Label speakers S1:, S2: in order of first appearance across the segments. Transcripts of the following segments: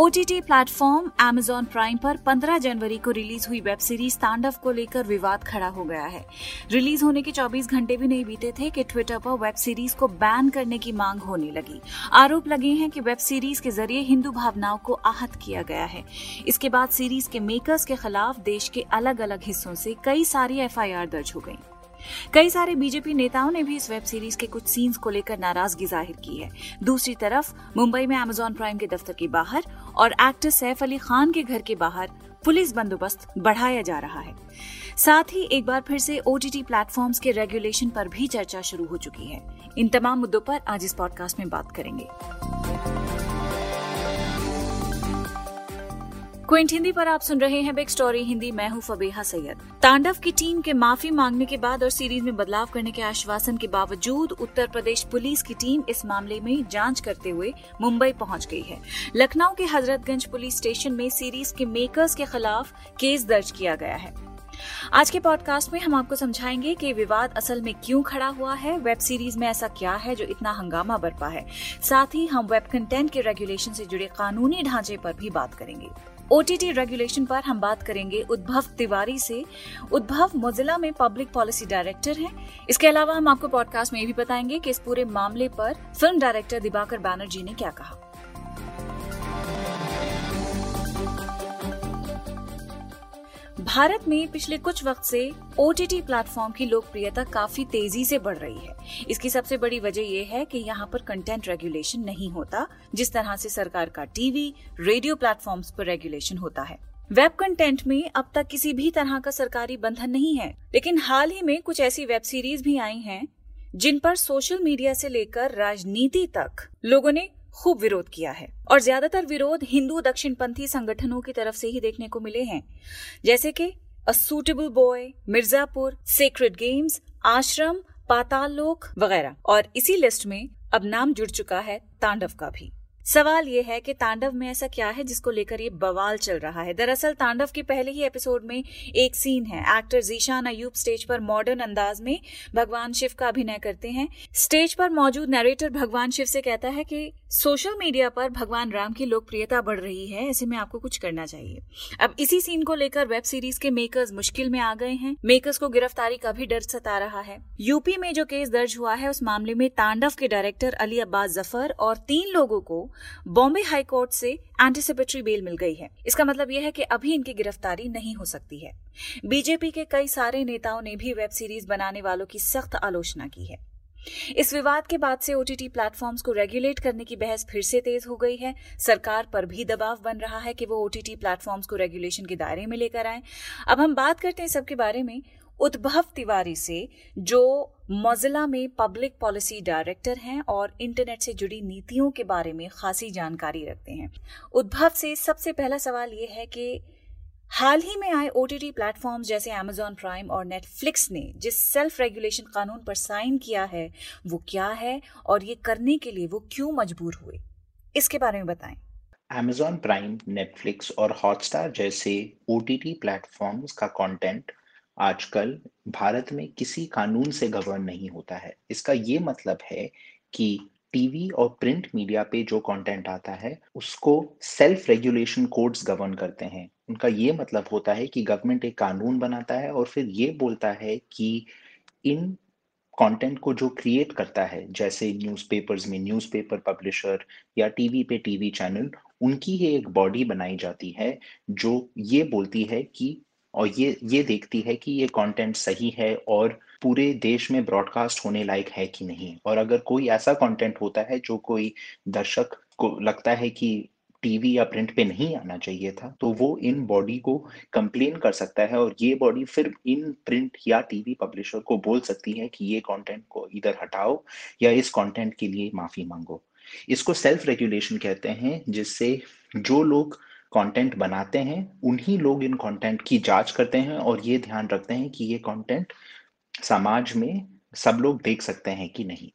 S1: OTT platform Amazon Prime पर 15 जनवरी को release हुई वेब सीरीज़ तांडव को लेकर विवाद खड़ा हो गया है। रिलीज़ होने के 24 घंटे भी नहीं बीते थे कि ट्विटर पर वेब सीरीज़ को बैन करने की मांग होने लगी। आरोप लगे हैं कि वेब सीरीज़ के ज़रिए हिंदू भावनाओं को आहत किया गया है। इसके बाद सीरीज़ के मेकर्स के खिलाफ देश के अलग अलग हिस्सों से कई सारी एफआईआर दर्ज हो गई। कई सारे बीजेपी नेताओं ने भी इस वेब सीरीज़ के कुछ सीन्स को लेकर नाराज़गी ज़ाहिर की है। दूसरी तरफ़, मुंबई में अमेजॉन प्राइम के दफ्तर के बाहर और एक्टर सैफ अली खान के घर के बाहर पुलिस बंदोबस्त बढ़ाया जा रहा है। साथ ही एक बार फिर से ओटीटी प्लेटफॉर्म्स के रेगुलेशन पर भी चर्चा शुरू हो चुकी है। इन तमाम मुद्दों पर आज इस पॉडकास्ट में बात करेंगे। क्विंट, हिंदी पर आप सुन रहे हैं बिग स्टोरी हिंदी, मैं हूँ फबेहा सैयद। तांडव की टीम के माफ़ी मांगने के बाद और सीरीज़ में बदलाव करने के आश्वासन के बावजूद उत्तर प्रदेश पुलिस की टीम इस मामले में जाँच करते हुए मुंबई पहुँच गई है। लखनऊ के हजरतगंज पुलिस स्टेशन में सीरीज़ के मेकर्स के खिलाफ केस दर्ज किया गया है। आज के पॉडकास्ट में हम आपको समझाएँगे कि विवाद असल में क्यों खड़ा हुआ है वेब सीरीज़ में ऐसा क्या है जो इतना हंगामा बरपा है। साथ ही हम वेब कंटेंट के रेगुलेशन से जुड़े कानूनी ढांचे पर भी बात करेंगे। ओटीटी रेगुलेशन पर हम बात करेंगे उद्भव तिवारी से। उद्भव मोजिला में पब्लिक पॉलिसी डायरेक्टर हैं। इसके अलावा हम आपको पॉडकास्ट में ये भी बताएँगे कि इस पूरे मामले पर फ़िल्म डायरेक्टर दिबाकर बैनर्जी ने क्या कहा। भारत में पिछले कुछ वक्त से ओटीटी प्लेटफॉर्म की लोकप्रियता काफ़ी तेज़ी से बढ़ रही है। इसकी सबसे बड़ी वजह यह है कि यहाँ पर कंटेंट रेगुलेशन नहीं होता, जिस तरह से सरकार का टीवी रेडियो प्लेटफॉर्म्स पर रेगुलेशन होता है। वेब कंटेंट में अब तक किसी भी तरह का सरकारी बंधन नहीं है, लेकिन हाल ही में कुछ ऐसी वेब सीरीज़ भी आई हैं, जिन पर सोशल मीडिया से लेकर राजनीति तक लोगों ने खूब विरोध किया है। और ज़्यादातर विरोध हिंदू दक्षिणपंथी संगठनों की तरफ़ से ही देखने को मिले हैं। जैसे कि A Suitable Boy Mirzapur Sacred Games Aashram Paatal Lok वगैरह। और इसी लिस्ट में अब नाम जुड़ चुका है तांडव का भी। सवाल ये है कि तांडव में ऐसा क्या है जिसको लेकर ये बवाल चल रहा है? दरअसल तांडव के पहले ही एपिसोड में एक सीन है। एक्टर जीशान अयूब स्टेज पर मॉडर्न अंदाज में भगवान शिव का अभिनय करते हैं। स्टेज पर मौजूद नरेटर भगवान शिव से कहता है कि सोशल मीडिया पर भगवान राम की लोकप्रियता बढ़ रही है, ऐसे में आपको कुछ करना चाहिए। अब इसी सीन को लेकर वेब सीरीज़ के मेकर्स मुश्किल में आ गए हैं। मेकर्स को गिरफ्तारी का भी डर सता रहा है। यूपी में जो केस दर्ज हुआ है, उस मामले में तांडव के डायरेक्टर अली अब्बास ज़फ़र और तीन लोगों को बॉम्बे हाईकोर्ट से एंटीसिपेटरी बेल मिल गई है। इसका मतलब यह है कि अभी इनकी गिरफ्तारी नहीं हो सकती है। बीजेपी के कई सारे नेताओं ने भी वेब सीरीज़ बनाने वालों की सख्त आलोचना की है। इस विवाद के बाद से ओटीटी प्लेटफॉर्म्स को रेगुलेट करने की बहस फिर से तेज हो गई है। सरकार पर भी दबाव बन रहा है कि वो ओटीटी प्लेटफॉर्म्स को रेगुलेशन के दायरे में लेकर आए। अब हम बात करते हैं सबके बारे में। उद्भव तिवारी से, जो मोजिला में पब्लिक पॉलिसी डायरेक्टर हैं और इंटरनेट से जुड़ी नीतियों के बारे में खासी जानकारी रखते हैं। उद्भव से सबसे पहला सवाल ये है कि, हाल ही में आए ओटीटी प्लेटफॉर्म्स जैसे अमेजॉन प्राइम और नेटफ्लिक्स ने जिस सेल्फ रेगुलेशन कानून पर साइन किया है, वो क्या है और ये करने के लिए वो क्यों मजबूर हुए? इसके बारे में बताएँ।
S2: अमेजॉन प्राइम नेटफ्लिक्स और हॉटस्टार जैसे ओटीटी प्लेटफॉर्म्स का कंटेंट आजकल भारत में किसी कानून से गवर्न नहीं होता है। इसका ये मतलब है कि टीवी और प्रिंट मीडिया पे जो कंटेंट आता है, उसको सेल्फ रेगुलेशन कोड्स गवर्न करते हैं। उनका ये मतलब होता है कि गवर्नमेंट एक कानून बनाता है और फिर ये बोलता है कि इन कंटेंट को जो क्रिएट करता है, जैसे न्यूज़पेपर्स में न्यूज़पेपर पब्लिशर या टीवी पे टीवी चैनल उनकी ही एक बॉडी बनाई जाती है, जो ये बोलती है कि और ये ये देखती है कि ये कंटेंट सही है और पूरे देश में ब्रॉडकास्ट होने लायक है कि नहीं। और अगर कोई ऐसा कंटेंट होता है जो कोई दर्शक को लगता है कि टीवी या प्रिंट पे नहीं आना चाहिए था तो वो इन बॉडी को कंप्लेन कर सकता है और ये बॉडी फिर इन प्रिंट या टीवी पब्लिशर को बोल सकती है कि ये कंटेंट को इधर हटाओ या इस कंटेंट के लिए माफ़ी मांगो। इसको सेल्फ रेगुलेशन कहते हैं, जिससे जो लोग कंटेंट बनाते हैं, उन्हीं लोग इन कंटेंट की जाँच करते हैं और ये ध्यान रखते हैं कि ये कंटेंट समाज में सब लोग देख सकते हैं कि नहीं।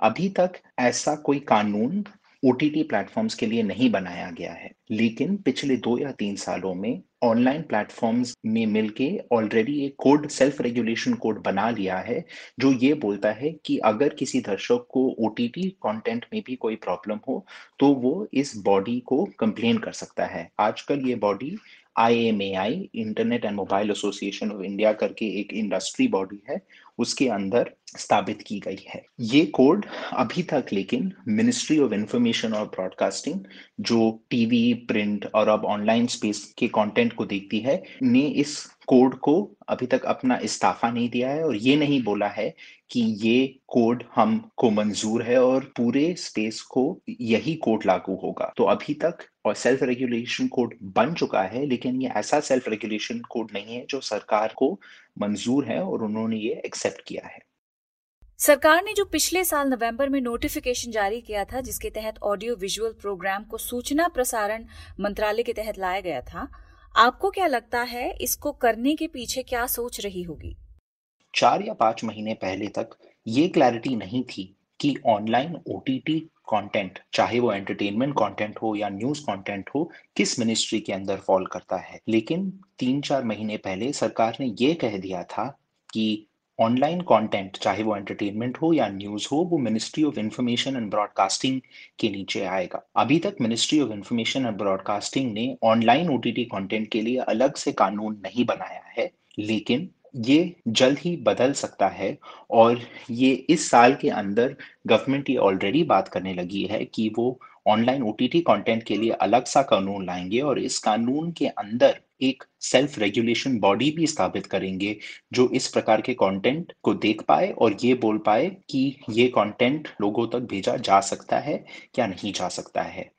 S2: अभी तक ऐसा कोई कानून ओटीटी प्लेटफॉर्म्स के लिए नहीं बनाया गया है। लेकिन पिछले दो या तीन सालों में ऑनलाइन प्लेटफॉर्म्स में मिलके ऑलरेडी एक कोड सेल्फ रेगुलेशन कोड बना लिया है, जो ये बोलता है कि अगर किसी दर्शक को ओटीटी कंटेंट में भी कोई प्रॉब्लम हो तो वो इस बॉडी को कंप्लेन कर सकता है। आजकल ये body I M A I Internet and mobile association of India करके एक इंडस्ट्री बॉडी है उसके अंदर स्थापित की गई है। ये कोड अभी तक लेकिन मिनिस्ट्री ऑफ़ इंफॉर्मेशन और ब्रॉडकास्टिंग जो टीवी प्रिंट और अब ऑनलाइन स्पेस के कंटेंट को देखती है, ने इस कोड को अभी तक अपना इस्ताफा नहीं दिया है और ये नहीं बोला है कि ये कोड हम को मंजूर है और पूरे स्पेस को यही कोड लागू होगा। तो अभी तक और सेल्फ रेगुलेशन कोड बन चुका है, लेकिन ये ऐसा सेल्फ रेगुलेशन कोड नहीं है जो सरकार को मंजूर है और उन्होंने ये एक्सेप्ट किया है।
S1: सरकार ने जो पिछले साल नवंबर में नोटिफिकेशन जारी किया था, जिसके तहत ऑडियो विजुअल प्रोग्राम को सूचना प्रसारण मंत्रालय के तहत लाया गया था आपको क्या लगता है इसको करने के पीछे क्या सोच रही होगी?
S2: चार या पाँच महीने पहले तक ये क्लैरिटी नहीं थी कि ऑनलाइन ओटीटी कंटेंट चाहे वो एंटरटेनमेंट कंटेंट हो या न्यूज़ कंटेंट हो, किस मिनिस्ट्री के अंदर फॉल करता है। लेकिन तीन चार महीने पहले सरकार ने ये कह दिया था कि ऑनलाइन कंटेंट चाहे वो एंटरटेनमेंट हो या न्यूज़ हो, वो ministry of information and broadcasting के नीचे आएगा। अभी तक ministry of information and broadcasting ने ऑनलाइन ओटीटी कंटेंट के लिए अलग से कानून नहीं बनाया है, लेकिन ये जल्द ही बदल सकता है और ये इस साल के अंदर गवर्नमेंट ये ऑलरेडी बात करने लगी है कि वो ऑनलाइन ओटीटी कंटेंट के लिए अलग सा कानून लाएँगे और इस कानून के अंदर एक सेल्फ रेगुलेशन बॉडी भी स्थापित करेंगे, जो इस प्रकार के कंटेंट को देख पाए और ये बोल पाए कि ये कंटेंट लोगों तक भेजा जा सकता है या नहीं जा सकता है।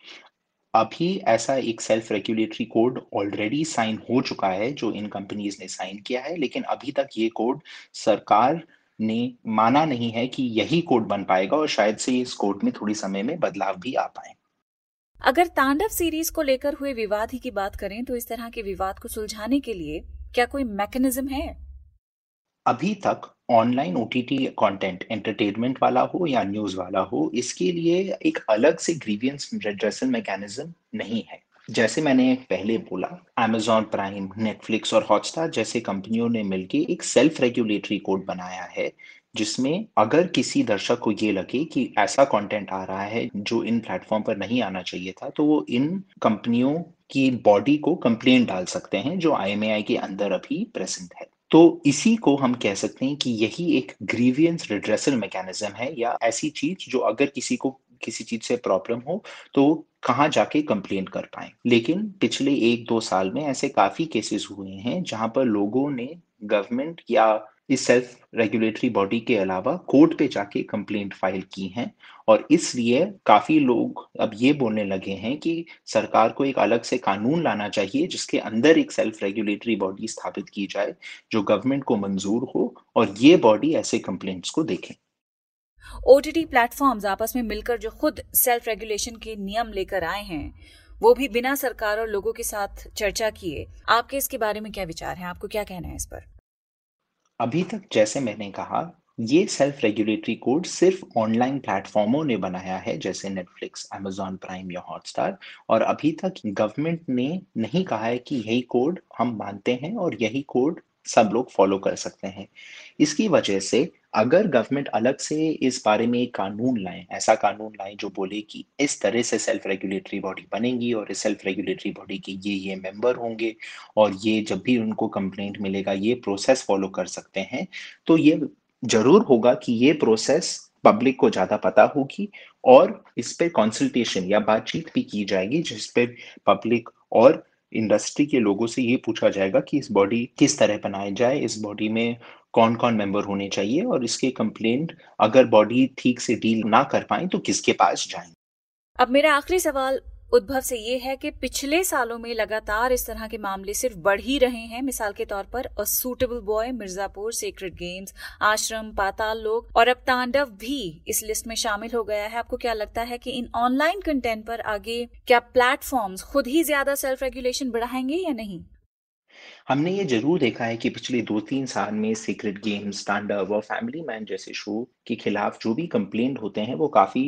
S2: अभी ऐसा एक self regulatory code already sign हो चुका है, जो इन कंपनीज़ ने साइन किया है, लेकिन अभी तक ये कोड सरकार ने माना नहीं है कि यही कोड बन पाएगा और शायद से इस कोड में थोड़ी समय में बदलाव भी आ पाए।
S1: अगर तांडव सीरीज़ को लेकर हुए विवाद ही की बात करें तो इस तरह के विवाद को सुलझाने के लिए क्या कोई मैकेनिज्म है?
S2: अभी तक ऑनलाइन ओटीटी कंटेंट एंटरटेनमेंट वाला हो या न्यूज़ वाला हो, इसके लिए एक अलग से ग्रीवियंस रेड्रेसल मैकेनिज्म नहीं है। जैसे मैंने पहले बोला, Amazon प्राइम नेटफ्लिक्स और हॉटस्टार जैसे कंपनियों ने मिलकर एक सेल्फ रेगुलेटरी कोड बनाया है जिसमें अगर किसी दर्शक को ये लगे कि ऐसा कंटेंट आ रहा है जो इन प्लेटफॉर्म पर नहीं आना चाहिए था तो वो इन कंपनियों की बॉडी को कंप्लेन डाल सकते हैं जो आईएमआई के अंदर अभी प्रेजेंट है। तो इसी को हम कह सकते हैं कि यही एक ग्रीवियंस रिड्रेसल मैकेनिज्म है या ऐसी चीज़ जो अगर किसी को, किसी चीज़ से प्रॉब्लम हो तो कहाँ जाके कंप्लेन कर पाए। लेकिन पिछले एक दो साल में ऐसे काफ़ी केसेस हुए हैं जहाँ पर लोगों ने गवर्नमेंट या इस सेल्फ रेगुलेटरी बॉडी के अलावा कोर्ट पे जाके कंप्लेंट फ़ाइल की हैं और इसलिए काफ़ी लोग अब ये बोलने लगे हैं कि सरकार को एक अलग से कानून लाना चाहिए जिसके अंदर एक सेल्फ रेगुलेटरी बॉडी स्थापित की जाए, जो गवर्नमेंट को मंजूर हो और ये बॉडी ऐसे कंप्लेंट्स को देखे।
S1: ओटीटी प्लेटफॉर्म्स आपस में मिलकर जो खुद सेल्फ रेगुलेशन के नियम लेकर आए हैं, वो भी बिना सरकार और लोगों के साथ चर्चा किए। आपके इसके बारे में क्या विचार है? आपको क्या कहना है इस पर?
S2: अभी तक जैसे मैंने कहा, ये सेल्फ रेगुलेटरी कोड सिर्फ़ ऑनलाइन प्लेटफॉर्मों ने बनाया है, जैसे नेटफ्लिक्स अमेजॉन प्राइम या हॉटस्टार और अभी तक गवर्नमेंट ने नहीं कहा है कि यही कोड हम मानते हैं और यही कोड सब लोग फॉलो कर सकते हैं। इसकी वजह से अगर गवर्नमेंट अलग से इस बारे में एक कानून लाए, ऐसा कानून लाए जो बोले कि इस तरह से सेल्फ रेगुलेटरी बॉडी बनेगी और इस सेल्फ रेगुलेटरी बॉडी के ये ये मेंबर होंगे और ये जब भी उनको कंप्लेंट मिलेगा, ये प्रोसेस फॉलो कर सकते हैं तो ये ज़रूर होगा कि ये प्रोसेस पब्लिक को ज़्यादा पता होगी और इस पर कंसल्टेशन या बातचीत भी की जाएगी जिस पर पब्लिक और इंडस्ट्री के लोगों से ये पूछा जाएगा कि इस बॉडी किस तरह बनाई जाए, इस बॉडी में कौन कौन मेंबर होने चाहिए और इसके कंप्लेंट अगर बॉडी ठीक से डील ना कर पाए तो किसके पास जाए?
S1: अब मेरा आखिरी सवाल उद्भव से ये है कि पिछले सालों में लगातार इस तरह के मामले सिर्फ़ बढ़ ही रहे हैं। मिसाल के तौर पर A Suitable Boy Mirzapur Sacred Games Aashram, Paatal Lok और अब तांडव भी इस लिस्ट में शामिल हो गया है। आपको क्या लगता है कि इन ऑनलाइन कंटेंट पर आगे क्या प्लेटफॉर्म्स खुद ही ज़्यादा सेल्फ रेगुलेशन बढ़ाएँगे या नहीं?
S2: हमने ये ज़रूर देखा है कि पिछले दो तीन साल में सीक्रेट गेम्स स्टैंडअप और फैमिली मैन जैसे शो के खिलाफ जो भी कंप्लेंट होते हैं वो काफ़ी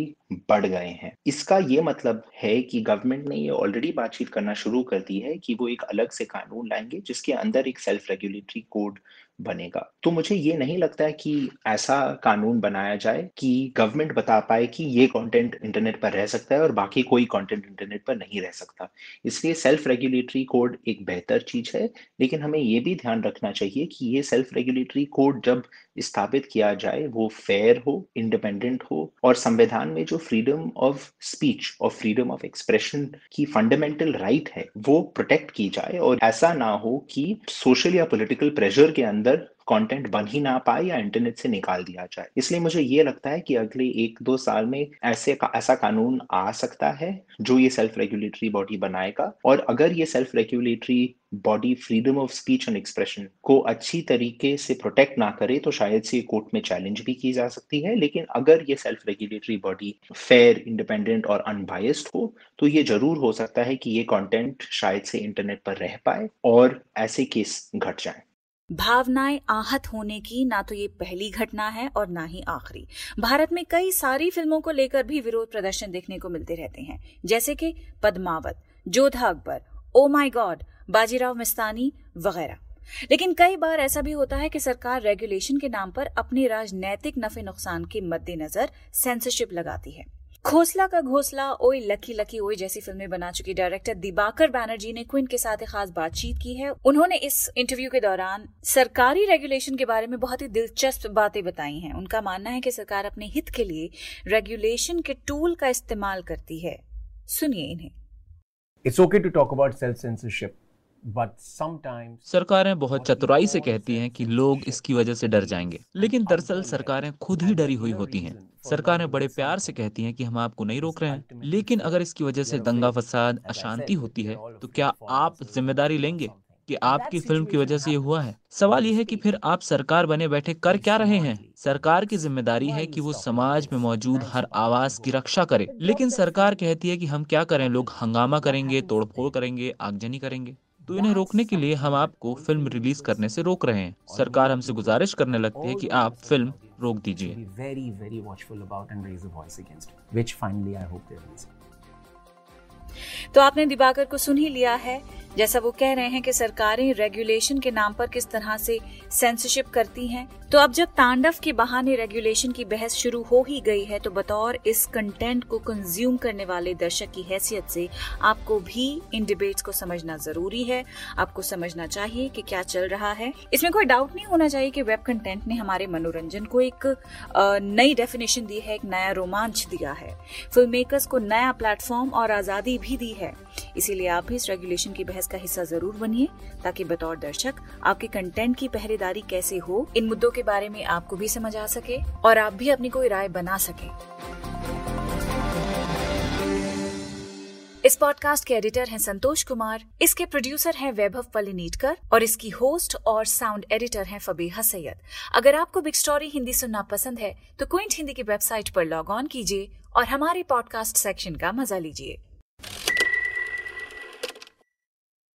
S2: बढ़ गए हैं। इसका ये मतलब है कि गवर्नमेंट ने ये ऑलरेडी बातचीत करना शुरू कर दी है कि वो एक अलग से कानून लाएँगे जिसके अंदर एक सेल्फ रेगुलेटरी कोड बनेगा। तो मुझे ये नहीं लगता है कि ऐसा कानून बनाया जाए कि गवर्नमेंट बता पाए कि ये कंटेंट इंटरनेट पर रह सकता है और बाकी कोई कंटेंट इंटरनेट पर नहीं रह सकता। इसलिए सेल्फ रेगुलेटरी कोड एक बेहतर चीज़ है, लेकिन हमें ये भी ध्यान रखना चाहिए कि ये सेल्फ रेगुलेटरी कोड जब स्थापित किया जाए, वो फेयर हो इंडिपेंडेंट हो, और संविधान में जो फ्रीडम ऑफ़ स्पीच और फ्रीडम ऑफ़ एक्सप्रेशन की फंडामेंटल राइट right है, वो प्रोटेक्ट की जाए और ऐसा ना हो कि सोशल या पॉलिटिकल प्रेशर के अंदर कंटेंट बन ही ना पाए या इंटरनेट से निकाल दिया जाए। इसलिए मुझे ये लगता है कि अगले एक दो साल में ऐसे का, ऐसा कानून आ सकता है जो ये सेल्फ रेगुलेटरी बॉडी बनाएगा। और अगर ये self regulatory body freedom of speech and expression को अच्छी तरीके से प्रोटेक्ट ना करे तो शायद से कोर्ट में चैलेंज भी की जा सकती है। लेकिन अगर ये self regulatory body fair independent और अनबायस्ड हो तो ये ज़रूर हो सकता है कि ये कंटेंट शायद से इंटरनेट पर रह पाए और ऐसे केस घट जाए।
S1: भावनाएँ आहत होने की ना तो ये पहली घटना है और ना ही आखिरी। भारत में कई सारी फ़िल्मों को लेकर भी विरोध प्रदर्शन देखने को मिलते रहते हैं। जैसे कि Padmaavat, Jodha Akbar oh my God Bajirao Mastani वगैरह। लेकिन कई बार ऐसा भी होता है कि सरकार रेगुलेशन के नाम पर अपने राजनैतिक नफे नुकसान के मद्देनजर सेंसरशिप लगाती है। खोसला का घोसला ओए लकी लकी ओए जैसी फ़िल्में बना चुकी डायरेक्टर दिबाकर बैनर्जी ने क्विन के साथ एक खास बातचीत की है। उन्होंने इस इंटरव्यू के दौरान सरकारी रेगुलेशन के बारे में बहुत ही दिलचस्प बातें बताई हैं। उनका मानना है कि सरकार अपने हित के लिए रेगुलेशन के टूल का इस्तेमाल करती है। सुनिए इन्हें।
S3: It's okay to talk censorship, but sometimes
S4: सरकारें बहुत चतुराई से कहती हैं कि लोग इसकी वजह से डर जाएँगे। लेकिन दरअसल सरकारें खुद ही डरी हुई होती हैं। सरकारें बड़े प्यार से कहती हैं कि हम आपको नहीं रोक रहे हैं। लेकिन अगर इसकी वजह से दंगा फसाद अशांति होती है तो क्या आप ज़िम्मेदारी लेंगे कि आपकी फ़िल्म की वजह से ये हुआ है? सवाल ये है कि फिर आप सरकार बने बैठे कर क्या रहे हैं? सरकार की ज़िम्मेदारी है कि वो समाज में मौजूद हर आवाज़ की रक्षा करे। लेकिन सरकार कहती है कि हम क्या करें? लोग हंगामा करेंगे तोड़फोड़ करेंगे आगजनी करेंगे। तो इन्हें रोकने के लिए हम आपको फ़िल्म रिलीज़ करने से रोक रहे हैं। सरकार हमसे गुजारिश करने लगती है कि आप फ़िल्म रोक दीजिए.
S1: तो आपने दिबाकर को सुन ही लिया है। जैसा वो कह रहे हैं कि सरकारें रेगुलेशन के नाम पर किस तरह से सेंसरशिप करती हैं तो अब जब तांडव के बहाने रेगुलेशन की बहस शुरू हो ही गई है तो बतौर इस कंटेंट को कंज्यूम करने वाले दर्शक की हैसियत से आपको भी इन डिबेट्स को समझना ज़रूरी है। आपको समझना चाहिए कि क्या चल रहा है। इसमें कोई डाउट नहीं होना चाहिए कि वेब कंटेंट ने हमारे मनोरंजन को एक नई डेफिनेशन दी है, एक नया रोमांच दिया है। फ़िल्म मेकर्स को नया प्लेटफॉर्म और आज़ादी भी दी है। इसीलिए आप भी इस रेगुलेशन की बहस का हिस्सा ज़रूर बनिए, ताकि बतौर दर्शक आपके कंटेंट की पहरेदारी कैसे हो, इन मुद्दों के बारे में आपको भी समझ आ सके और आप भी अपनी कोई राय बना सके। इस पॉडकास्ट के एडिटर हैं संतोष कुमार, इसके प्रोड्यूसर हैं वैभव पलिनीटकर और इसकी होस्ट और साउंड एडिटर हैं फबीहा सैयद। अगर आपको बिग स्टोरी हिंदी सुनना पसंद है तो क्विंट हिंदी की वेबसाइट पर लॉग ऑन कीजिए और हमारे पॉडकास्ट सेक्शन का मज़ा लीजिए।